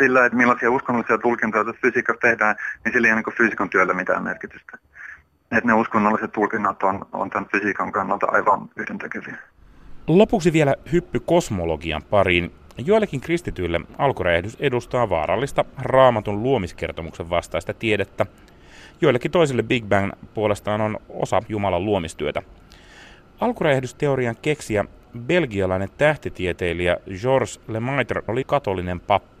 sillä, että millaisia uskonnollisia tulkintoja tässä fysiikassa tehdään, niin sillä ei ole niin fysiikan työllä mitään merkitystä. Että ne uskonnolliset tulkinnat on, on tämän fysiikan kannalta aivan yhdentekeviä. Lopuksi vielä hyppy kosmologian pariin. Joillekin kristityille alkuräjähdys edustaa vaarallista raamatun luomiskertomuksen vastaista tiedettä. Joillekin toisille Big Bang puolestaan on osa Jumalan luomistyötä. Alkuräjähdysteorian keksijä belgialainen tähtitieteilijä Georges Lemaitre oli katolinen pappi.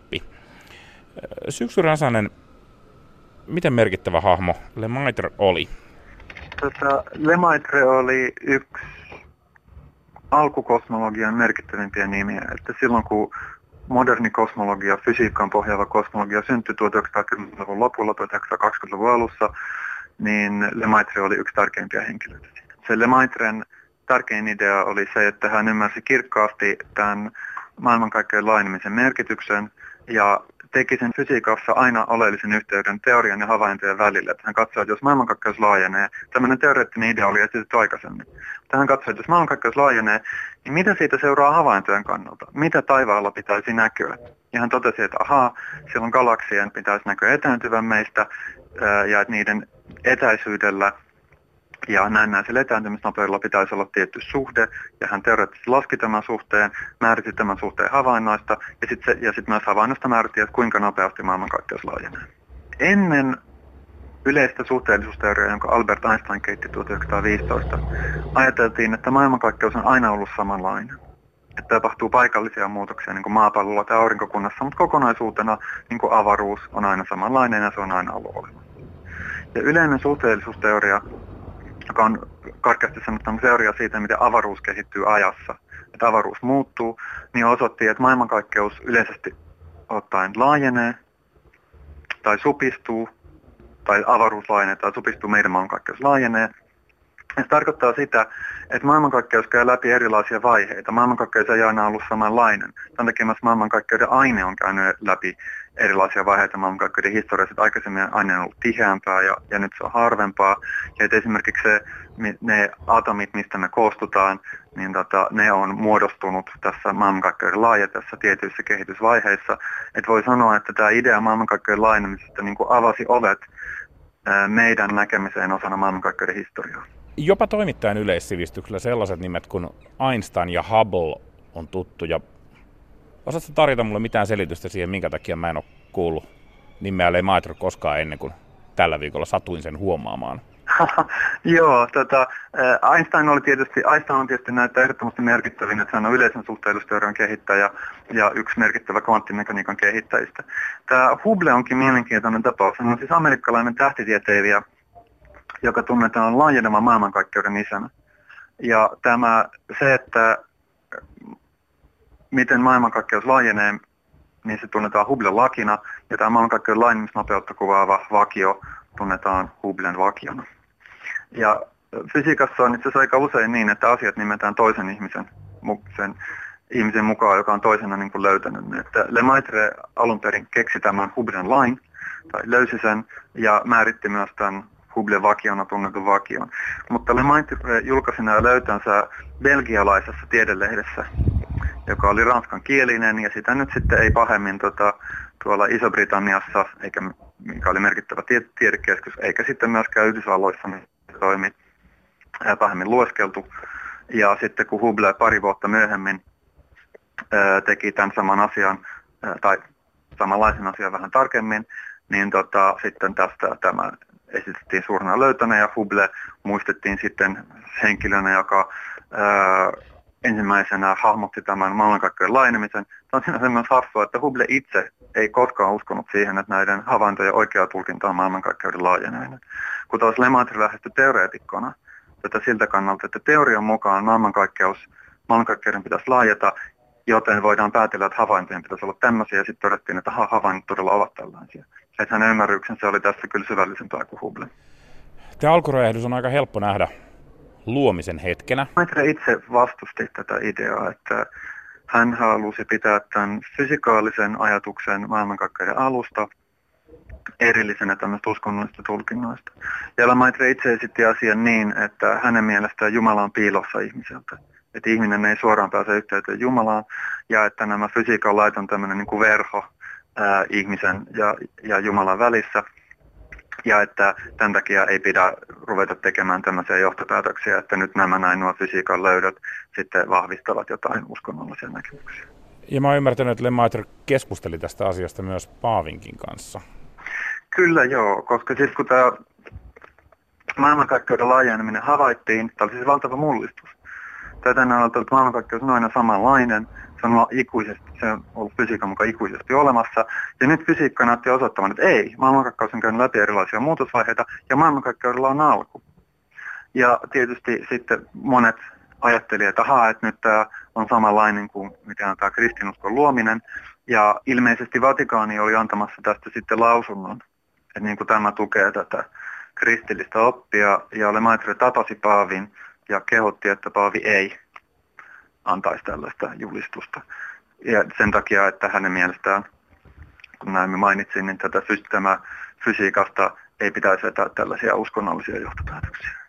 Syksy Räsänen, miten merkittävä hahmo Lemaitre oli? Tota, Lemaitre oli yksi alkukosmologian merkittävimpiä nimiä. Että silloin kun moderni kosmologia, fysiikkaan pohjaava kosmologia syntyi 1910-luvun lopulla, 1920-luvun alussa, niin Lemaitre oli yksi tärkeimpiä henkilöitä. Se Lemaitren tärkein idea oli se, että hän ymmärsi kirkkaasti tämän maailmankaikkeuden laajenemisen merkityksen ja teki sen fysiikassa aina oleellisen yhteyden teorian ja havaintojen välillä. Että hän katsoi, että jos maailmankaikkeus laajenee, tämmöinen teoreettinen idea oli esitetty aikaisemmin. Mutta hän katsoi, että jos maailmankaikkeus laajenee, niin mitä siitä seuraa havaintojen kannalta? Mitä taivaalla pitäisi näkyä? Ja hän totesi, että ahaa, silloin galaksien pitäisi näkyä etääntyvän meistä ja että niiden etäisyydellä ja näennäisellä etääntymisnopeudella pitäisi olla tietty suhde, ja hän teoreettisesti laski tämän suhteen, määritti tämän suhteen havainnoista, ja sitten sit myös havainnosta määritti, että kuinka nopeasti maailmankaikkeus laajenee. Ennen yleistä suhteellisuusteoriaa, jonka Albert Einstein keitti 1915, ajateltiin, että maailmankaikkeus on aina ollut samanlainen. Että tapahtuu paikallisia muutoksia niin kuin maapallolla tai aurinkokunnassa, mutta kokonaisuutena niin kuin avaruus on aina samanlainen ja se on aina ollut olemassa. Ja yleinen suhteellisuusteoria joka on karkeasti sanottuna teoria siitä, miten avaruus kehittyy ajassa, että avaruus muuttuu, niin osoitti, että maailmankaikkeus yleisesti ottaen laajenee tai supistuu, tai avaruus laajenee tai supistuu, meidän maailmankaikkeus laajenee. Ja se tarkoittaa sitä, että maailmankaikkeus käy läpi erilaisia vaiheita. Maailmankaikkeus ei aina ollut samanlainen. Tämän takia myös maailmankaikkeuden aine on käynyt läpi erilaisia vaiheita maailmankaikkeuden historiassa. Että aikaisemmin aine on ollut tiheämpää ja, ja nyt se on harvempaa. Ja että esimerkiksi se, ne atomit, mistä me koostutaan, niin tota, ne on muodostunut tässä maailmankaikkeuden laajetessa tietyissä kehitysvaiheissa. Että voi sanoa, että tämä idea maailmankaikkeuden laajenemisesta niin avasi ovet meidän näkemiseen osana maailmankaikkeuden historiaa. Jopa toimittajan yleissivistyksellä sellaiset nimet kuin Einstein ja Hubble on tuttuja. Osaatko tarjota mulle mitään selitystä siihen, minkä takia mä en ole kuullut nimeä Lemaitre koskaan ennen kuin tällä viikolla satuin sen huomaamaan? Joo, tota, Einstein oli tietysti, Einstein on tietysti näitä ehdottomasti merkittävin, että hän on yleisen suhteellisuusteorian kehittäjä ja yksi merkittävä kvanttimekaniikan kehittäjistä. Tämä Hubble onkin mielenkiintoinen tapaus. Hän on siis amerikkalainen tähtitieteilijä, joka tunnetaan laajenevan maailmankaikkeuden isänä. Ja tämä, se, että miten maailmankaikkeus laajenee, niin se tunnetaan Hubblen lakina, ja tämä maailmankaikkeuden laajenemisnopeutta kuvaava vakio tunnetaan Hubblen vakiona. Ja fysiikassa on itse asiassa aika usein niin, että asiat nimetään toisen ihmisen, sen ihmisen mukaan, joka on toisena niin kuin löytänyt. Että Lemaitre alun perin keksi tämän Hubblen lain, tai löysi sen, ja määritti myös tämän Hubble-vakiona tunnetun vakion. Mutta Lemaitre julkaisi nämä löytönsä belgialaisessa tiedelehdessä, joka oli ranskan kielinen, ja sitä nyt sitten ei pahemmin tota, tuolla Iso-Britanniassa, eikä, mikä oli merkittävä tiedekeskus, eikä sitten myöskään Yhdysvalloissa, niin toimi pahemmin lueskeltu. Ja sitten kun Hubble pari vuotta myöhemmin ää, teki tämän saman asian, ää, tai samanlaisen asian vähän tarkemmin, niin tota, sitten tästä tämä esitettiin suurena löytönä ja Hubble muistettiin sitten henkilönä, joka ää, ensimmäisenä hahmotti tämän maailmankaikkeuden laajenemisen. Se on sinänsä myös hassua, että Hubble itse ei koskaan uskonut siihen, että näiden havaintojen oikea tulkinta on maailmankaikkeuden laajeneminen. Kun taas Lemaitre lähestyi teoreetikkona tätä siltä kannalta, että teorian mukaan maailmankaikkeus, maailmankaikkeuden pitäisi laajeta, joten voidaan päätellä, että havaintojen pitäisi olla tämmöisiä, ja sitten todettiin, että havainnot todella ovat tällaisia. Että hänen ymmärryksensä oli tässä kyllä syvällisempää kuin Hubble. Tämä alkuräjähdys on aika helppo nähdä luomisen hetkenä. Maitre itse vastusti tätä ideaa, että hän halusi pitää tämän fysikaalisen ajatuksen maailmankaikkeuden alusta erillisenä tämmöistä uskonnollisista tulkinnoista. Ja Lamaitre itse esitti asian niin, että hänen mielestään Jumala on piilossa ihmiseltä. Että ihminen ei suoraan pääse yhteyteen Jumalaan ja että nämä fysiikan lait on tämmöinen niin kuin verho, ää, ihmisen ja, ja Jumalan välissä. Ja että tämän takia ei pidä ruveta tekemään tämmöisiä johtopäätöksiä, että nyt nämä näin nuo fysiikan löydöt sitten vahvistavat jotain uskonnollisia näkemyksiä. Ja mä oon ymmärtänyt, että Lemaitre keskusteli tästä asiasta myös Paavinkin kanssa. Kyllä joo, koska sitten kun tämä maailmankaikkeuden laajeneminen havaittiin, tämä oli siis valtava mullistus. Tätä on ollut, että maailmankaikkeus on aina samanlainen, se on, ikuisesti, se on ollut fysiikan mukaan ikuisesti olemassa. Ja nyt fysiikka näytti osoittamaan, että ei, maailmankaikkeus on käynyt läpi erilaisia muutosvaiheita ja maailmankaikkeudella on alku. Ja tietysti sitten monet ajatteli, että ahaa, että nyt tämä on samanlainen kuin mikä on tämä kristinuskon luominen. Ja ilmeisesti Vatikaani oli antamassa tästä sitten lausunnon, että niin kuin tämä tukee tätä kristillistä oppia. Ja Lemaitre tapasi Paavin ja kehotti, että Paavi ei antaisi tällaista julistusta. Ja sen takia, että hänen mielestään, kun näin mainitsin, niin tätä systeemää fysiikasta ei pitäisi vetää tällaisia uskonnollisia johtopäätöksiä.